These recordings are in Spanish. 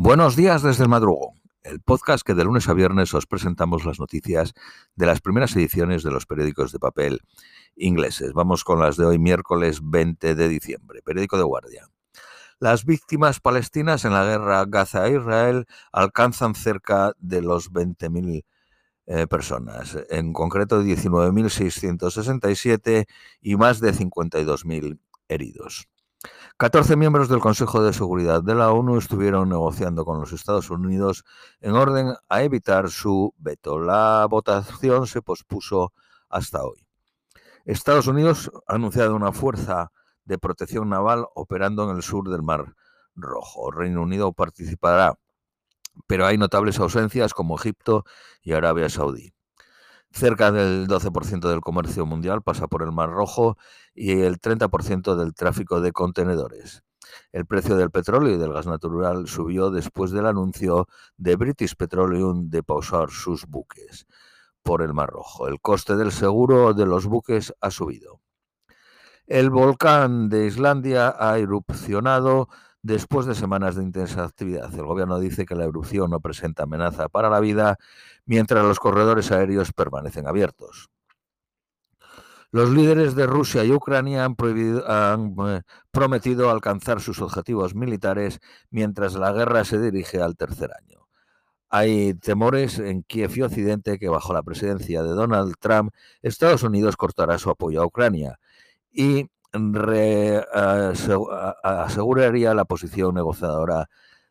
Buenos días desde el madrugo, el podcast que de lunes a viernes os presentamos las noticias de las primeras ediciones de los periódicos de papel ingleses. Vamos con las de hoy, miércoles 20 de diciembre. Periódico de Guardia. Las víctimas palestinas en la guerra Gaza-Israel alcanzan cerca de los 20.000 eh, personas, en concreto 19.667 y más de 52.000 heridos. 14 miembros del Consejo de Seguridad de la ONU estuvieron negociando con los Estados Unidos en orden a evitar su veto. La votación se pospuso hasta hoy. Estados Unidos ha anunciado una fuerza de protección naval operando en el sur del Mar Rojo. Reino Unido participará, pero hay notables ausencias como Egipto y Arabia Saudí. Cerca del 12% del comercio mundial pasa por el Mar Rojo y el 30% del tráfico de contenedores. El precio del petróleo y del gas natural subió después del anuncio de British Petroleum de pausar sus buques por el Mar Rojo. El coste del seguro de los buques ha subido. El volcán de Islandia ha erupcionado después de semanas de intensa actividad. El gobierno dice que la erupción no presenta amenaza para la vida, mientras los corredores aéreos permanecen abiertos. Los líderes de Rusia y Ucrania han, eh, prometido alcanzar sus objetivos militares mientras la guerra se dirige al tercer año. Hay temores en Kiev y Occidente que bajo la presidencia de Donald Trump, Estados Unidos cortará su apoyo a Ucrania y aseguraría la posición negociadora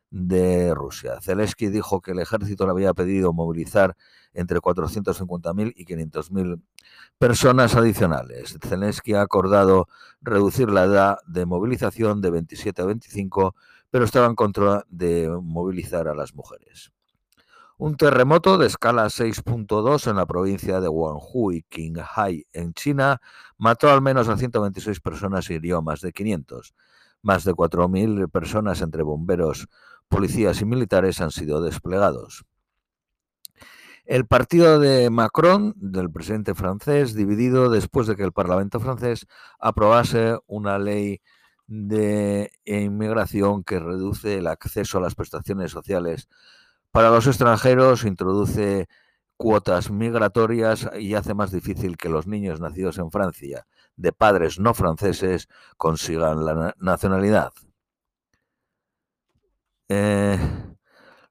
de Rusia. Zelensky dijo que el ejército le había pedido movilizar entre 450.000 y 500.000 personas adicionales. Zelensky ha acordado reducir la edad de movilización de 27 a 25, pero estaba en contra de movilizar a las mujeres. Un terremoto de escala 6.2 en la provincia de Guangzhou y Qinghai, en China, mató al menos a 126 personas y hirió más de 500. Más de 4.000 personas entre bomberos, policías y militares han sido desplegados. El partido de Macron, del presidente francés, dividido después de que el Parlamento francés aprobase una ley de inmigración que reduce el acceso a las prestaciones sociales para los extranjeros introduce cuotas migratorias y hace más difícil que los niños nacidos en Francia de padres no franceses consigan la nacionalidad. Eh,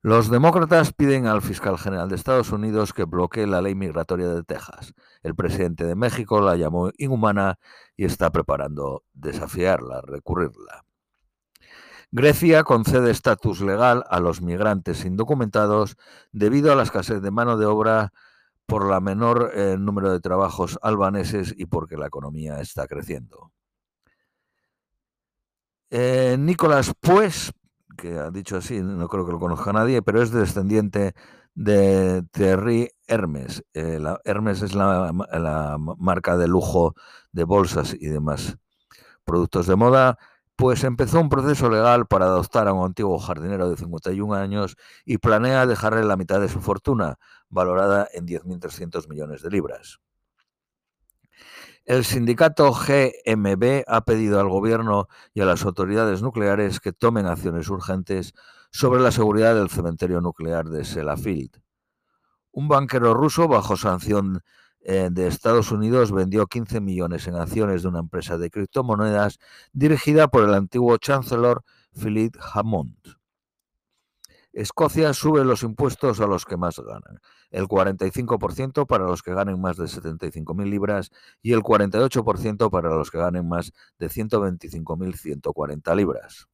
los demócratas piden al fiscal general de Estados Unidos que bloquee la ley migratoria de Texas. El presidente de México la llamó inhumana y está preparando desafiarla, recurrirla. Grecia concede estatus legal a los migrantes indocumentados debido a la escasez de mano de obra por la menor eh, número de trabajos albaneses y porque la economía está creciendo. Eh, Nicolás Pues, que ha dicho así, no creo que lo conozca nadie, pero es descendiente de Thierry Hermes. Eh, Hermes es la, la marca de lujo de bolsas y demás productos de moda pues empezó un proceso legal para adoptar a un antiguo jardinero de 51 años y planea dejarle la mitad de su fortuna, valorada en 10.300 millones de libras. El sindicato GMB ha pedido al gobierno y a las autoridades nucleares que tomen acciones urgentes sobre la seguridad del cementerio nuclear de Sellafield. Un banquero ruso bajo sanción eh, de Estados Unidos vendió 15 millones en acciones de una empresa de criptomonedas dirigida por el antiguo chancellor Philip Hammond. Escocia sube los impuestos a los que más ganan, el 45% para los que ganen más de 75.000 libras y el 48% para los que ganen más de 125.140 libras.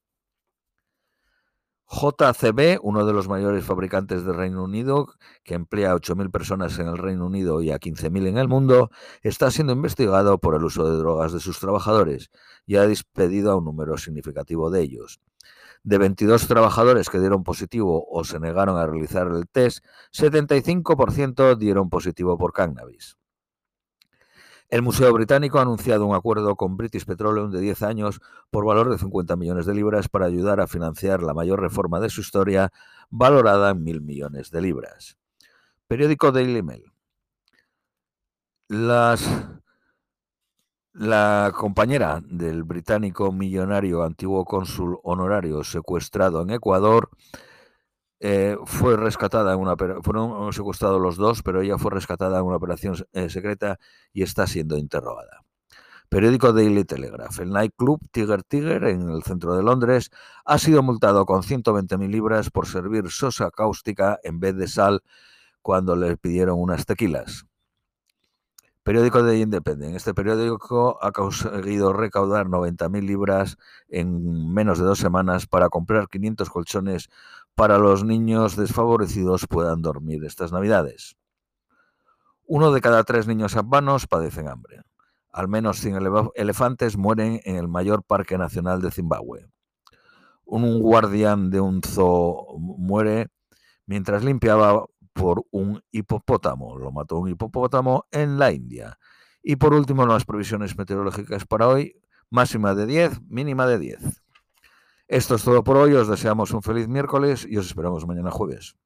JCB, uno de los mayores fabricantes del Reino Unido, que emplea a 8.000 personas en el Reino Unido y a 15.000 en el mundo, está siendo investigado por el uso de drogas de sus trabajadores y ha despedido a un número significativo de ellos. De 22 trabajadores que dieron positivo o se negaron a realizar el test, 75% dieron positivo por cannabis. El Museo Británico ha anunciado un acuerdo con British Petroleum de 10 años por valor de 50 millones de libras para ayudar a financiar la mayor reforma de su historia, valorada en mil millones de libras. Periódico Daily Mail. la compañera del británico millonario antiguo cónsul honorario secuestrado en Ecuador eh, fue rescatada en una fueron secuestrados los dos, pero ella fue rescatada en una operación eh, secreta y está siendo interrogada. Periódico Daily Telegraph. El nightclub Tiger Tiger en el centro de Londres ha sido multado con 120.000 libras por servir sosa cáustica en vez de sal cuando le pidieron unas tequilas. Periódico de Independent. Este periódico ha conseguido recaudar 90.000 libras en menos de dos semanas para comprar 500 colchones para los niños desfavorecidos puedan dormir estas navidades. Uno de cada tres niños afganos padecen hambre. Al menos 100 elefantes mueren en el mayor parque nacional de Zimbabue. Un guardián de un zoo muere mientras limpiaba por un hipopótamo. Lo mató un hipopótamo en la India. Y por último, las previsiones meteorológicas para hoy, máxima de 10, mínima de 10. Esto es todo por hoy, os deseamos un feliz miércoles y os esperamos mañana jueves.